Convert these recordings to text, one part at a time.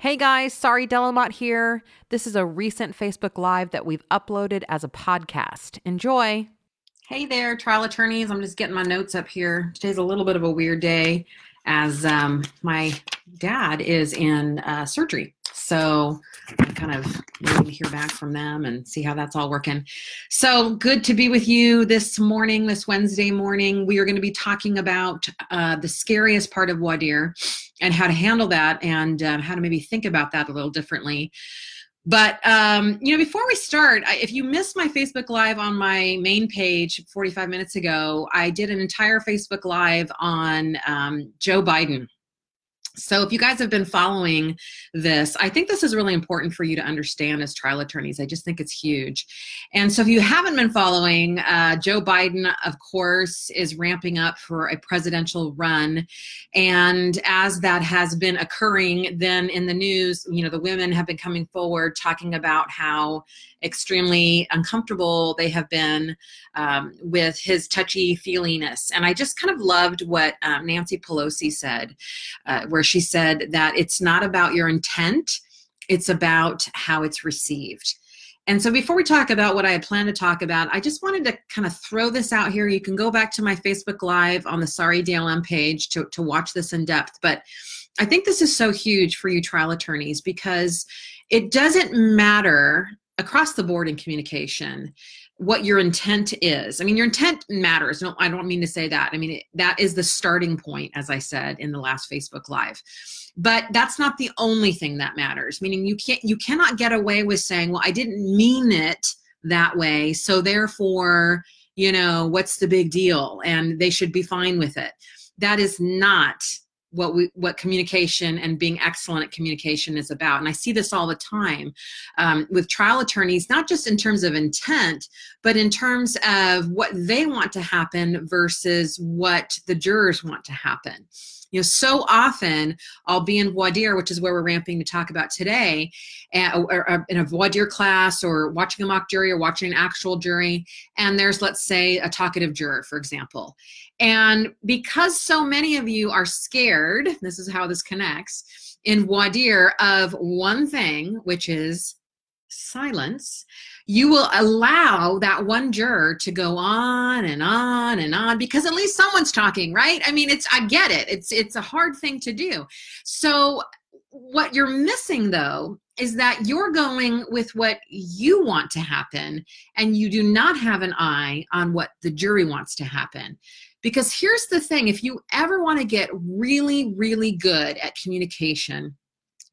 Hey guys, Sari Delamotte here. This is a recent Facebook Live that we've uploaded as a podcast. Enjoy. Hey there, trial attorneys. I'm just getting my notes up here. Today's a little bit of a weird day as um, my dad is in uh, surgery. So I'm kind of waiting to hear back from them and see how that's all working. So good to be with you this morning, this Wednesday morning. We are going to be talking about uh, the scariest part of dire and how to handle that and um, how to maybe think about that a little differently. But um, you know, before we start, if you missed my Facebook Live on my main page 45 minutes ago, I did an entire Facebook Live on um, Joe Biden so, if you guys have been following this, I think this is really important for you to understand as trial attorneys. I just think it's huge. And so, if you haven't been following, uh, Joe Biden, of course, is ramping up for a presidential run. And as that has been occurring, then in the news, you know, the women have been coming forward talking about how extremely uncomfortable they have been um, with his touchy feeliness. And I just kind of loved what um, Nancy Pelosi said, uh, where she said that it's not about your intent, it's about how it's received. And so before we talk about what I had planned to talk about, I just wanted to kind of throw this out here. You can go back to my Facebook Live on the Sari DLM page to, to watch this in depth. But I think this is so huge for you trial attorneys because it doesn't matter across the board in communication what your intent is. I mean, your intent matters. No, I don't mean to say that. I mean, it, that is the starting point, as I said in the last Facebook Live. But that's not the only thing that matters. Meaning, you can't, you cannot get away with saying, "Well, I didn't mean it that way," so therefore, you know, what's the big deal? And they should be fine with it. That is not what we what communication and being excellent at communication is about. And i see this all the time um, with trial attorneys not just in terms of intent but in terms of what they want to happen versus what the jurors want to happen you know so often i'll be in voir dire which is where we're ramping to talk about today or, or uh, in a voir dire class or watching a mock jury or watching an actual jury. And there's let's say a talkative juror for example. And because so many of you are scared, this is how this connects, in voir dire of one thing, which is silence, you will allow that one juror to go on and on and on because at least someone's talking, right? I mean, it's I get it. It's it's a hard thing to do. So what you're missing though is that you're going with what you want to happen and you do not have an eye on what the jury wants to happen. Because here's the thing if you ever want to get really, really good at communication,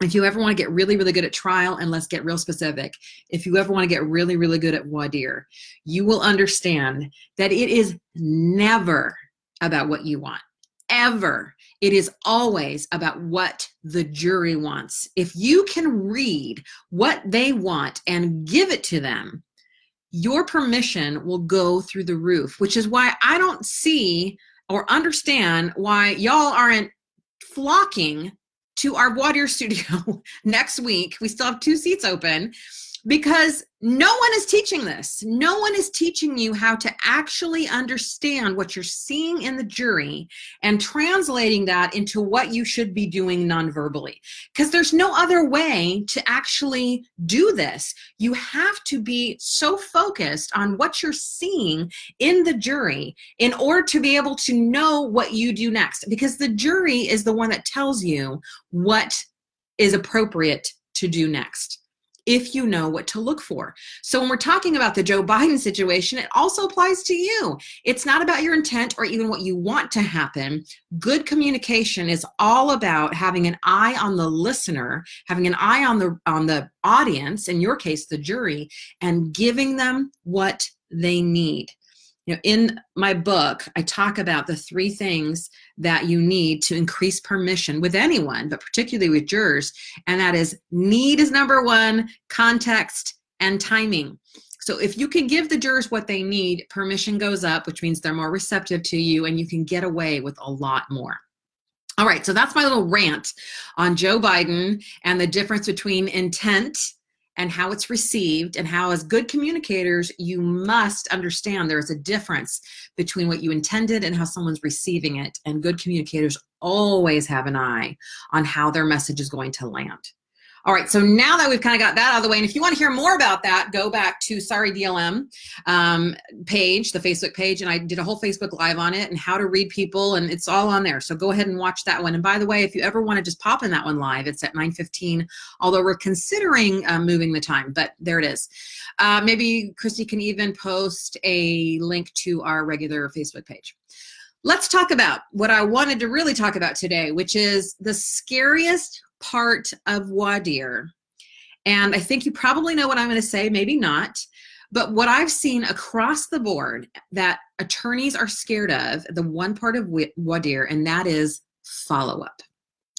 if you ever want to get really, really good at trial, and let's get real specific, if you ever want to get really, really good at dire, you will understand that it is never about what you want. Ever. It is always about what the jury wants. If you can read what they want and give it to them, your permission will go through the roof, which is why I don't see or understand why y'all aren't flocking to our dire studio next week. We still have two seats open because no one is teaching this. No one is teaching you how to actually understand what you're seeing in the jury and translating that into what you should be doing nonverbally. Because there's no other way to actually do this. You have to be so focused on what you're seeing in the jury in order to be able to know what you do next. Because the jury is the one that tells you what is appropriate to do next if you know what to look for. So when we're talking about the Joe Biden situation, it also applies to you. It's not about your intent or even what you want to happen. Good communication is all about having an eye on the listener, having an eye on the on the audience, in your case the jury, and giving them what they need. You know, in my book, I talk about the three things that you need to increase permission with anyone, but particularly with jurors. And that is need is number one, context and timing. So if you can give the jurors what they need, permission goes up, which means they're more receptive to you and you can get away with a lot more. All right, so that's my little rant on Joe Biden and the difference between intent and how it's received and how as good communicators you must understand there is a difference between what you intended and how someone's receiving it. And good communicators always have an eye on how their message is going to land all right, so now that we've kind of got that out of the way, and if you want to hear more about that, go back to Sari DLM um, page, the Facebook page, and I did a whole Facebook Live on it and how to read people, and it's all on there. So go ahead and watch that one. And by the way, if you ever want to just pop in that one live, it's at 9:15. Although we're considering uh, moving the time, but there it is. Uh, maybe Christy can even post a link to our regular Facebook page let's talk about what I wanted to really talk about today, which is the scariest part of dire. And I think you probably know what I'm going to say, maybe not. But what I've seen across the board that attorneys are scared of, the one part of dire, and that is follow up.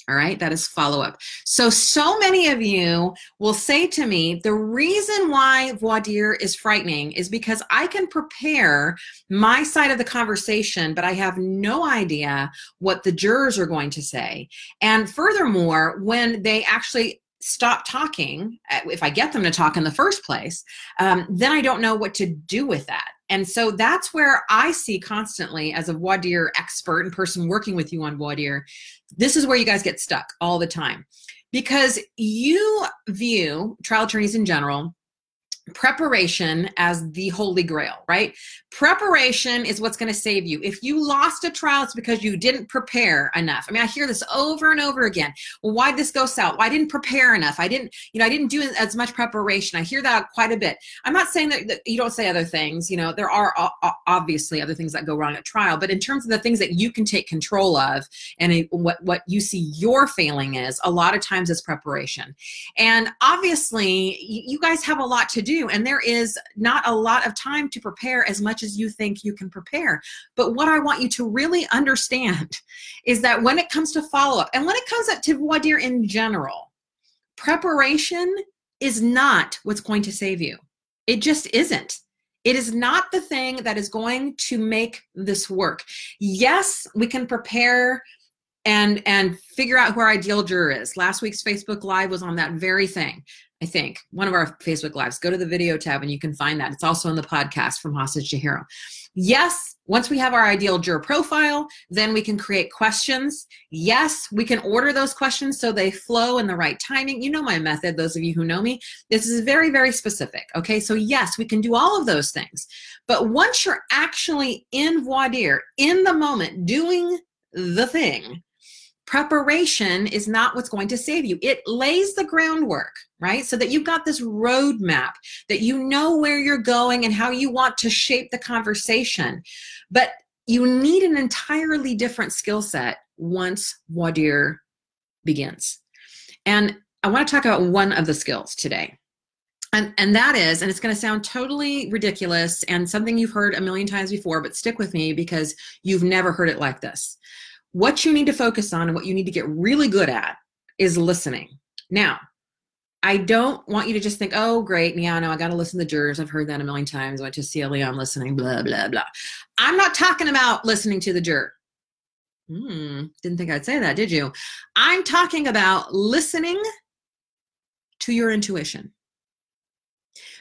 All right, that is follow up. So, so many of you will say to me, the reason why voir dire is frightening is because I can prepare my side of the conversation, but I have no idea what the jurors are going to say. And furthermore, when they actually stop talking, uh, if I get them to talk in the first place, um, then I don't know what to do with that. And so that's where I see constantly as a dire expert and person working with you on dire, this is where you guys get stuck all the time. Because you view trial attorneys in general preparation as the holy grail, right? Preparation is what's going to save you. If you lost a trial, it's because you didn't prepare enough. I mean, I hear this over and over again. Well, why did this go south? Well, I didn't prepare enough. I didn't, you know, I didn't do as much preparation. I hear that quite a bit. I'm not saying that, that you don't say other things. You know, there are obviously other things that go wrong at trial, but in terms of the things that you can take control of and what what you see your failing is, a lot of times it's preparation. And obviously, you guys have a lot to do and there is not a lot of time to prepare as much as you think you can prepare. But what I want you to really understand is that when it comes to follow up and when it comes up to voir dire in general, preparation is not what's going to save you. It just isn't. It is not the thing that is going to make this work. Yes, we can prepare and and figure out who our ideal juror is. Last week's Facebook Live was on that very thing. I think one of our Facebook lives. Go to the video tab and you can find that. It's also in the podcast from Hostage to Hero. Yes, once we have our ideal juror profile, then we can create questions. Yes, we can order those questions so they flow in the right timing. You know my method, those of you who know me. This is very, very specific. Okay, so yes, we can do all of those things. But once you're actually in voir dire, in the moment, doing the thing, preparation is not what's going to save you. It lays the groundwork, right? So that you've got this roadmap, that you know where you're going and how you want to shape the conversation. But you need an entirely different skill set once dire begins. And I want to talk about one of the skills today. And, and that is, and it's going to sound totally ridiculous and something you've heard a million times before, but stick with me because you've never heard it like this what you need to focus on and what you need to get really good at is listening. Now, I don't want you to just think, oh, great, yeah, no, I got to listen to the jurors. I've heard that a million times. I went to CLE, I'm listening, blah, blah, blah. I'm not talking about listening to the juror. Hmm, didn't think I'd say that, did you? I'm talking about listening to your intuition.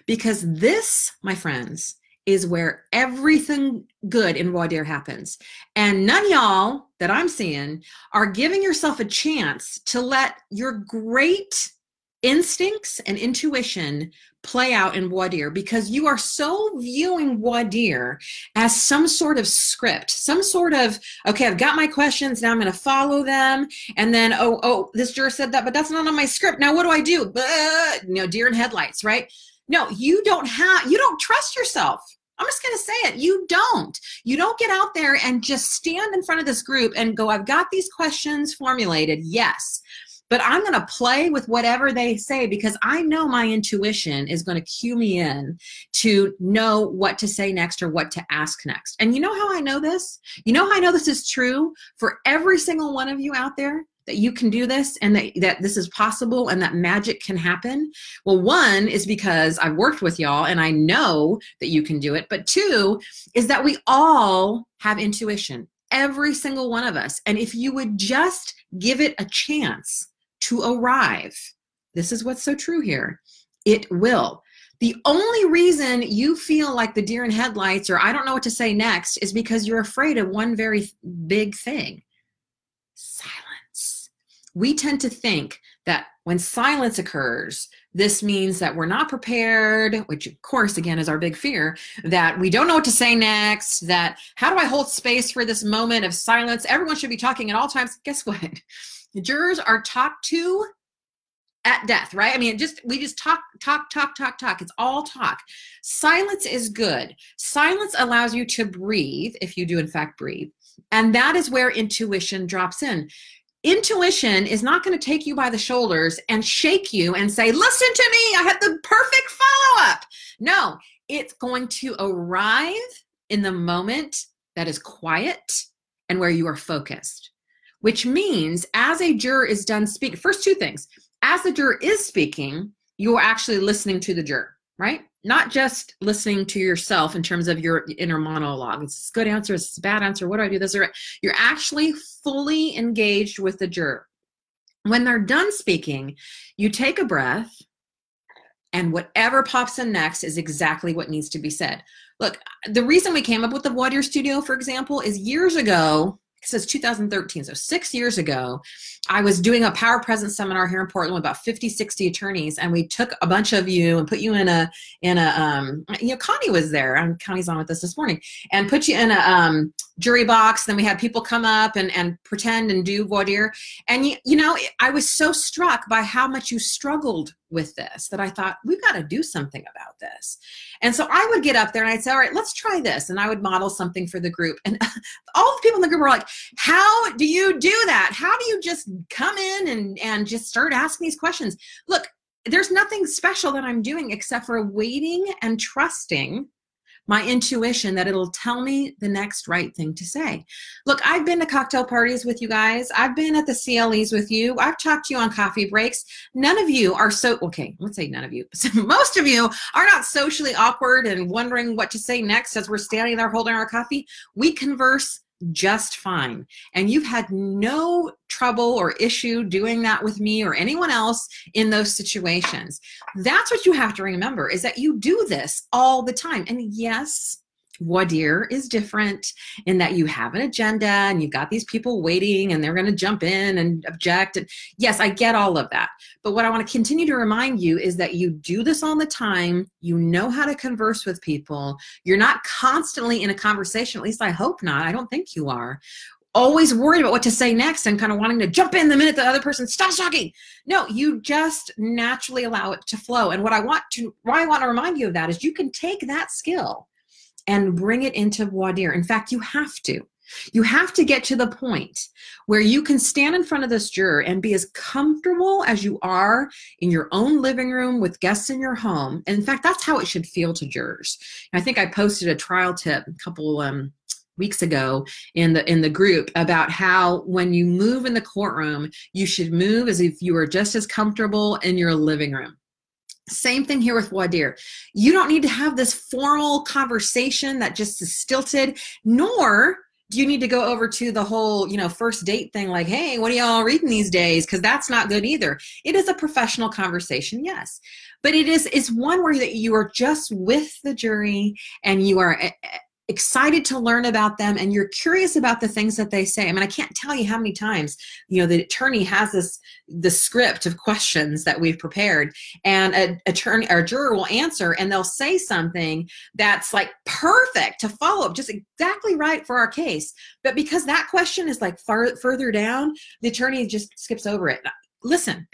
Because this, my friends, is where everything good in voir dire happens. And none y'all that I'm seeing are giving yourself a chance to let your great instincts and intuition play out in dire because you are so viewing dire as some sort of script, some sort of, okay, I've got my questions, now I'm going to follow them. And then, oh, oh, this juror said that, but that's not on my script. Now what do I do? But, you know, deer in headlights, right? No, you don't have, you don't trust yourself. I'm just going to say it. You don't. You don't get out there and just stand in front of this group and go, I've got these questions formulated. Yes. But I'm going to play with whatever they say because I know my intuition is going to cue me in to know what to say next or what to ask next. And you know how I know this? You know how I know this is true for every single one of you out there? that you can do this and that, that this is possible and that magic can happen? Well, one is because I've worked with y'all and I know that you can do it. But two is that we all have intuition, every single one of us. And if you would just give it a chance to arrive, this is what's so true here, it will. The only reason you feel like the deer in headlights or I don't know what to say next is because you're afraid of one very big thing silence we tend to think that when silence occurs, this means that we're not prepared, which of course, again, is our big fear, that we don't know what to say next, that how do I hold space for this moment of silence? Everyone should be talking at all times. Guess what? The jurors are talked to at death, right? I mean, just we just talk, talk, talk, talk, talk. It's all talk. Silence is good. Silence allows you to breathe, if you do in fact breathe. And that is where intuition drops in intuition is not going to take you by the shoulders and shake you and say, Listen to me, I have the perfect follow up. No, it's going to arrive in the moment that is quiet and where you are focused, which means as a juror is done speaking, first two things, as the juror is speaking, you are actually listening to the juror, right? not just listening to yourself in terms of your inner monologue. It's a good answer, it's a bad answer. What do I do? This or you're actually fully engaged with the juror. When they're done speaking, you take a breath, and whatever pops in next is exactly what needs to be said. Look, the reason we came up with the voir dire studio, for example, is years ago says 2013 so six years ago i was doing a power presence seminar here in portland with about 50 60 attorneys and we took a bunch of you and put you in a in a um you know connie was there. And connie's on with us this morning and put you in a um jury box then we had people come up and and pretend and do voir dire and you, you know i was so struck by how much you struggled with this that I thought we've got to do something about this. And so I would get up there and I'd say, all right, let's try this. And I would model something for the group. And all the people in the group were like, how do you do that? How do you just come in and, and just start asking these questions? Look, there's nothing special that I'm doing except for waiting and trusting my intuition that it'll tell me the next right thing to say. Look, I've been to cocktail parties with you guys. I've been at the CLEs with you. I've talked to you on coffee breaks. None of you are so, okay, let's say none of you. Most of you are not socially awkward and wondering what to say next as we're standing there holding our coffee. We converse just fine. And you've had no trouble or issue doing that with me or anyone else in those situations. That's what you have to remember is that you do this all the time. And yes, dire is different in that you have an agenda and you've got these people waiting and they're going to jump in and object and yes i get all of that. But what i want to continue to remind you is that you do this all the time. You know how to converse with people. You're not constantly in a conversation at least i hope not. I don't think you are. Always worried about what to say next and kind of wanting to jump in the minute the other person stops talking. No, you just naturally allow it to flow. And what I want to why I want to remind you of that is you can take that skill and bring it into dire. In fact, you have to. You have to get to the point where you can stand in front of this juror and be as comfortable as you are in your own living room with guests in your home. And in fact, that's how it should feel to jurors. I think I posted a trial tip a couple um, weeks ago in the in the group about how when you move in the courtroom, you should move as if you were just as comfortable in your living room. Same thing here with voir dire. You don't need to have this formal conversation that just is stilted, nor do you need to go over to the whole, you know, first date thing like, hey, what are y'all reading these days? Because that's not good either. It is a professional conversation, yes. But it is it's one where that you are just with the jury and you are eh, eh, excited to learn about them and you're curious about the things that they say. I mean, I can't tell you how many times, you know, the attorney has this the script of questions that we've prepared and a attorney or a juror will answer and they'll say something that's like perfect to follow up just exactly right for our case but because that question is like far further down the attorney just skips over it listen,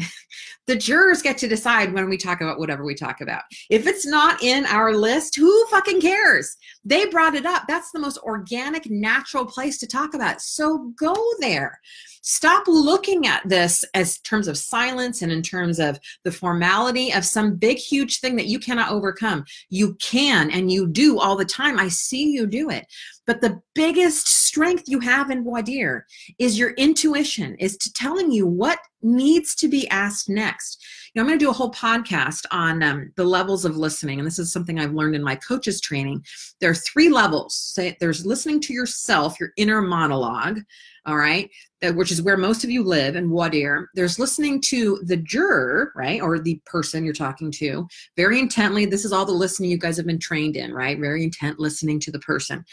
the jurors get to decide when we talk about whatever we talk about. If it's not in our list, who fucking cares? They brought it up. That's the most organic, natural place to talk about. So go there. Stop looking at this as terms of silence and in terms of the formality of some big, huge thing that you cannot overcome. You can and you do all the time. I see you do it. But the biggest strength you have in dire is your intuition, is to telling you what needs to be asked next. Know, I'm going to do a whole podcast on um, the levels of listening, and this is something I've learned in my coaches training. There are three levels. There's listening to yourself, your inner monologue all right, which is where most of you live in voir dire. There's listening to the juror, right, or the person you're talking to very intently. This is all the listening you guys have been trained in, right? Very intent listening to the person.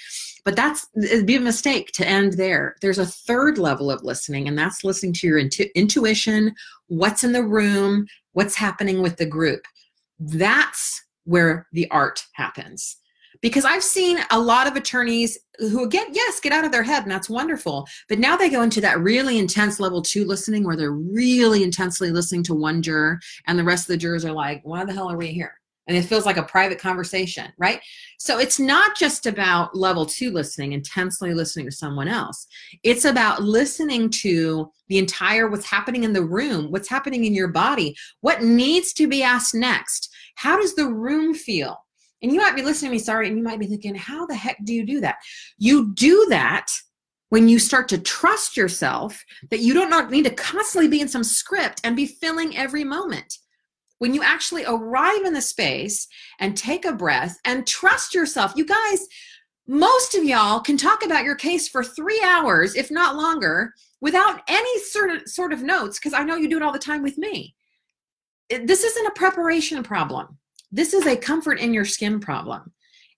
But that's it'd be a mistake to end there. There's a third level of listening, and that's listening to your intu- intuition, what's in the room, what's happening with the group. That's where the art happens. Because I've seen a lot of attorneys who get yes get out of their head and that's wonderful. But now they go into that really intense level two listening where they're really intensely listening to one juror and the rest of the jurors are like why the hell are we here and it feels like a private conversation right so it's not just about level two listening intensely listening to someone else it's about listening to the entire what's happening in the room what's happening in your body what needs to be asked next how does the room feel and you might be listening to me, sorry, and you might be thinking, how the heck do you do that? You do that when you start to trust yourself that you don't need to constantly be in some script and be filling every moment. When you actually arrive in the space and take a breath and trust yourself, you guys, most of y'all can talk about your case for three hours, if not longer, without any sort of sort of notes, because I know you do it all the time with me. This isn't a preparation problem. This is a comfort in your skin problem.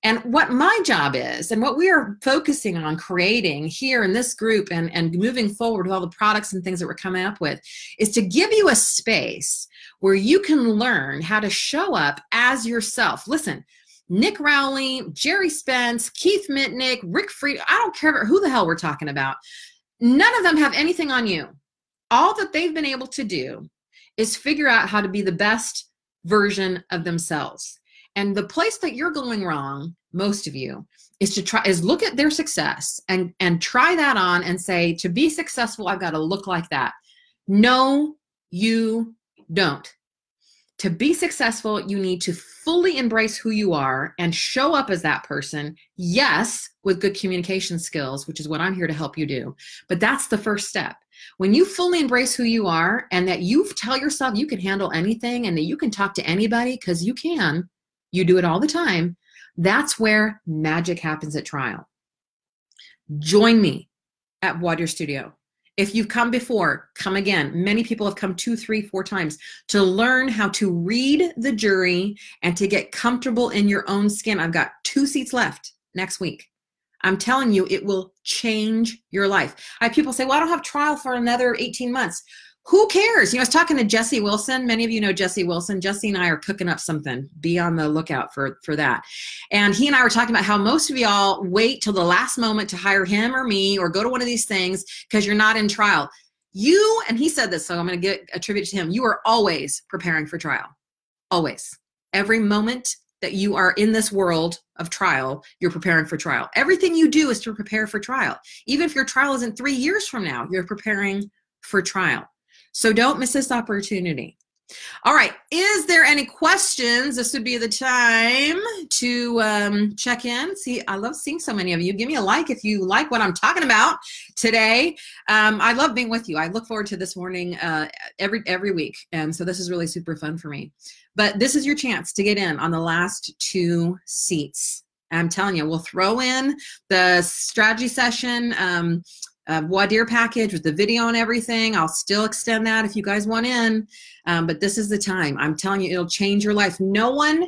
And what my job is, and what we are focusing on creating here in this group and, and moving forward with all the products and things that we're coming up with, is to give you a space where you can learn how to show up as yourself. Listen, Nick Rowley, Gerry Spence, Keith Mitnick, Rick Fried, I don't care who the hell we're talking about. None of them have anything on you. All that they've been able to do is figure out how to be the best version of themselves. And the place that you're going wrong, most of you, is to try is look at their success and and try that on and say to be successful I've got to look like that. No, you don't. To be successful, you need to fully embrace who you are and show up as that person. Yes, with good communication skills, which is what I'm here to help you do. But that's the first step. When you fully embrace who you are and that you tell yourself you can handle anything and that you can talk to anybody because you can, you do it all the time, that's where magic happens at trial. Join me at dire Studio. If you've come before, come again. Many people have come two, three, four times to learn how to read the jury and to get comfortable in your own skin. I've got two seats left next week. I'm telling you, it will change your life. I have people say, well, I don't have trial for another 18 months. Who cares? You know, I was talking to Jesse Wilson. Many of you know Jesse Wilson. Jesse and I are cooking up something. Be on the lookout for, for that. And he and I were talking about how most of y'all wait till the last moment to hire him or me or go to one of these things because you're not in trial. You, and he said this, so I'm going to get a tribute to him. You are always preparing for trial. Always. Every moment that you are in this world of trial, you're preparing for trial. Everything you do is to prepare for trial. Even if your trial isn't three years from now, you're preparing for trial. So don't miss this opportunity. All right. Is there any questions? This would be the time to um, check in. See, I love seeing so many of you. Give me a like if you like what I'm talking about today. Um, I love being with you. I look forward to this morning uh, every every week, and so this is really super fun for me. But this is your chance to get in on the last two seats. I'm telling you, we'll throw in the strategy session. Um, uh, dire package with the video and everything. I'll still extend that if you guys want in. Um, but this is the time. I'm telling you, it'll change your life. No one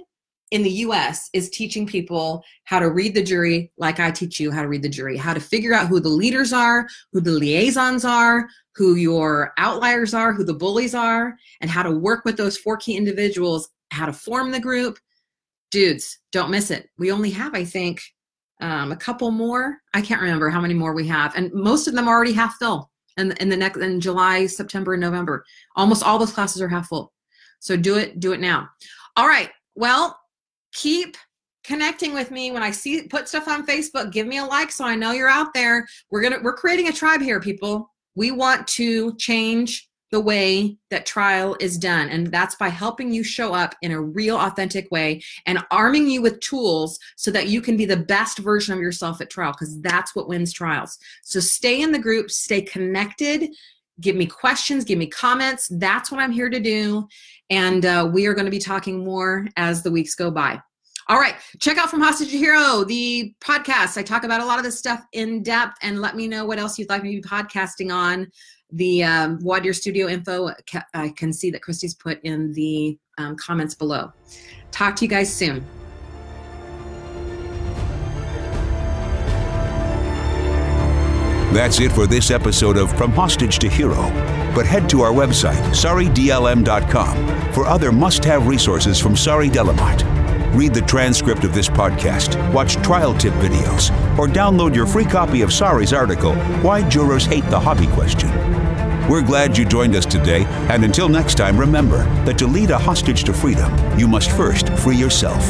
in the US is teaching people how to read the jury like I teach you how to read the jury, how to figure out who the leaders are, who the liaisons are, who your outliers are, who the bullies are, and how to work with those four key individuals, how to form the group. Dudes, don't miss it. We only have, I think, um, a couple more. I can't remember how many more we have, and most of them are already half full. And in the next in July, September, and November, almost all those classes are half full. So do it, do it now. All right. Well, keep connecting with me when I see put stuff on Facebook. Give me a like so I know you're out there. We're gonna we're creating a tribe here, people. We want to change the way that trial is done. And that's by helping you show up in a real, authentic way and arming you with tools so that you can be the best version of yourself at trial, because that's what wins trials. So stay in the group, stay connected. Give me questions, give me comments. That's what I'm here to do. And uh, we are going to be talking more as the weeks go by. All right, check out From Hostage to Hero, the podcast. I talk about a lot of this stuff in depth and let me know what else you'd like me to be podcasting on the um, Voir Dire Studio info, I can see that Christy's put in the um, comments below. Talk to you guys soon. That's it for this episode of From Hostage to Hero. But head to our website, saridlm.com, for other must have resources from Sari Delamotte. Read the transcript of this podcast, watch trial tip videos, or download your free copy of Sari's article, Why Jurors Hate the Hobby Question. We're glad you joined us today, and until next time, remember that to lead a hostage to freedom, you must first free yourself.